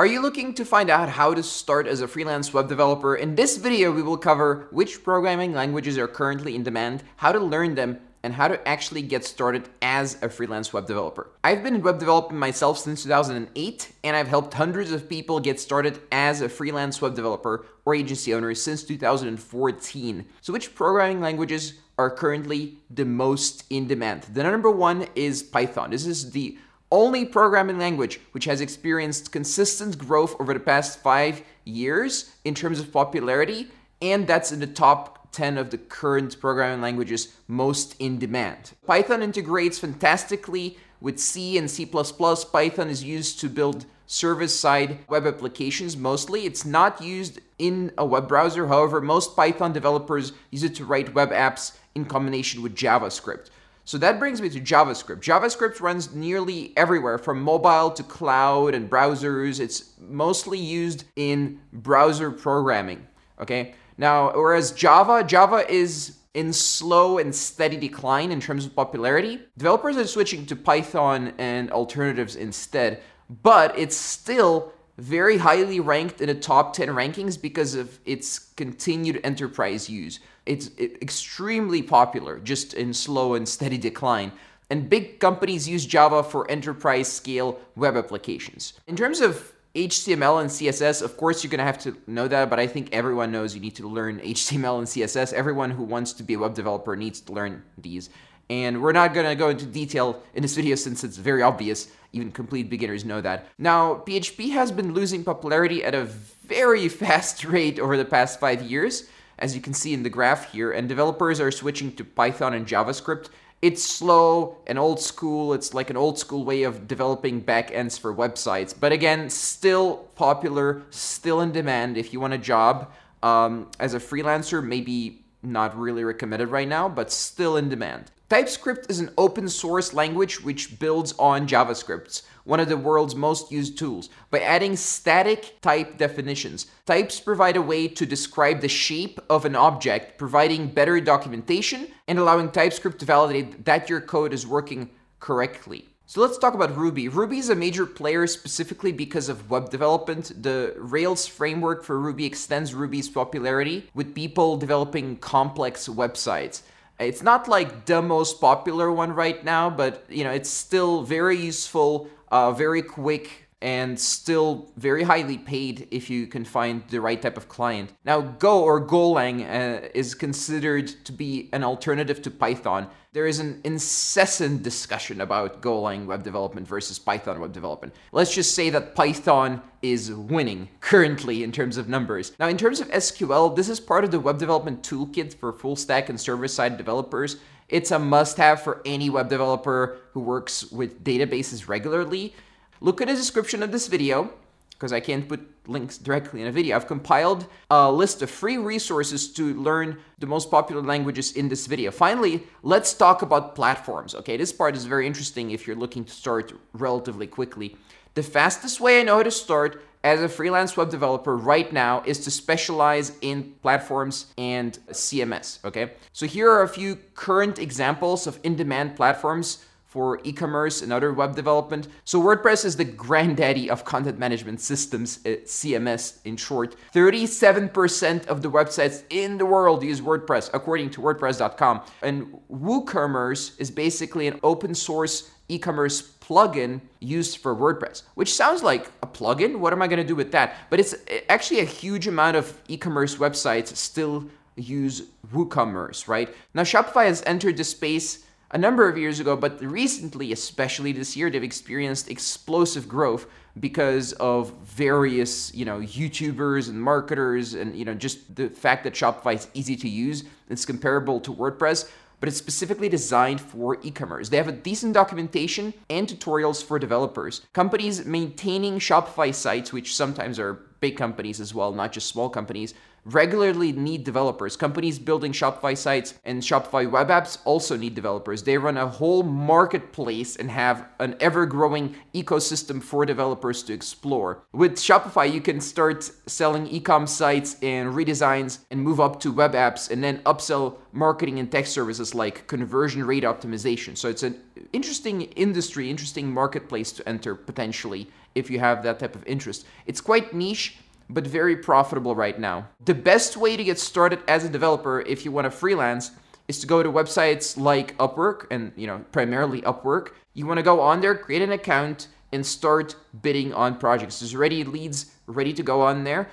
Are you looking to find out how to start as a freelance web developer? In this video, we will cover which programming languages are currently in demand, how to learn them, and how to actually get started as a freelance web developer. I've been in web development myself since 2008, and I've helped hundreds of people get started as a freelance web developer or agency owner since 2014. So which programming languages are currently the most in demand? The number one is Python. This is the only programming language which has experienced consistent growth over the past five years in terms of popularity, and that's in the top 10 of the current programming languages most in demand. Python integrates fantastically with C and C++. Python is used to build server-side web applications mostly. It's not used in a web browser. However, most Python developers use it to write web apps in combination with JavaScript. So that brings me to JavaScript. JavaScript runs nearly everywhere from mobile to cloud and browsers. It's mostly used in browser programming. Okay. Now, whereas Java, Java is in slow and steady decline in terms of popularity. Developers are switching to Python and alternatives instead, but it's still very highly ranked in the top 10 rankings because of its continued enterprise use. It's extremely popular, just in slow and steady decline. And big companies use Java for enterprise scale web applications. In terms of HTML and CSS, of course, you're going to have to know that, but I think everyone knows you need to learn HTML and CSS. Everyone who wants to be a web developer needs to learn these. And we're not going to go into detail in this video since it's very obvious. Even complete beginners know that. Now, PHP has been losing popularity at a very fast rate over the past five years, as you can see in the graph here, and developers are switching to Python and JavaScript. It's slow and old school. It's like an old school way of developing backends for websites. But again, still popular, still in demand. If you want a job um, as a freelancer, maybe not really recommended right now, but still in demand. TypeScript is an open source language which builds on JavaScript, one of the world's most used tools. By adding static type definitions, types provide a way to describe the shape of an object, providing better documentation and allowing TypeScript to validate that your code is working correctly. So let's talk about Ruby. Ruby is a major player specifically because of web development. The Rails framework for Ruby extends Ruby's popularity with people developing complex websites. It's not like the most popular one right now, but you know, it's still very useful, uh, very quick, and still very highly paid if you can find the right type of client. Now, Go or Golang uh, is considered to be an alternative to Python. There is an incessant discussion about Golang web development versus Python web development. Let's just say that Python is winning currently in terms of numbers. Now, in terms of SQL, this is part of the web development toolkit for full stack and server side developers. It's a must have for any web developer who works with databases regularly. Look at the description of this video, because I can't put links directly in a video. I've compiled a list of free resources to learn the most popular languages in this video. Finally, let's talk about platforms, okay? This part is very interesting if you're looking to start relatively quickly. The fastest way I know how to start as a freelance web developer right now is to specialize in platforms and CMS, okay? So here are a few current examples of in-demand platforms for e-commerce and other web development. So WordPress is the granddaddy of content management systems, uh, CMS in short. 37% of the websites in the world use WordPress, according to WordPress.com. And WooCommerce is basically an open source e-commerce plugin used for WordPress, which sounds like a plugin. What am I going to do with that? But it's uh, actually a huge amount of e-commerce websites still use WooCommerce, right? Now Shopify has entered the space a number of years ago, but recently, especially this year, they've experienced explosive growth because of various, you know, YouTubers and marketers and, you know, just the fact that Shopify is easy to use. It's comparable to WordPress, but it's specifically designed for e-commerce. They have a decent documentation and tutorials for developers. Companies maintaining Shopify sites, which sometimes are big companies as well, not just small companies, regularly need developers. Companies building Shopify sites and Shopify web apps also need developers. They run a whole marketplace and have an ever growing ecosystem for developers to explore. With Shopify, you can start selling ecom sites and redesigns and move up to web apps and then upsell marketing and tech services like conversion rate optimization. So it's an interesting industry, interesting marketplace to enter potentially if you have that type of interest. It's quite niche, but very profitable right now. The best way to get started as a developer if you want to freelance is to go to websites like Upwork and, you know, primarily Upwork. You want to go on there, create an account, and start bidding on projects. There's already leads ready to go on there.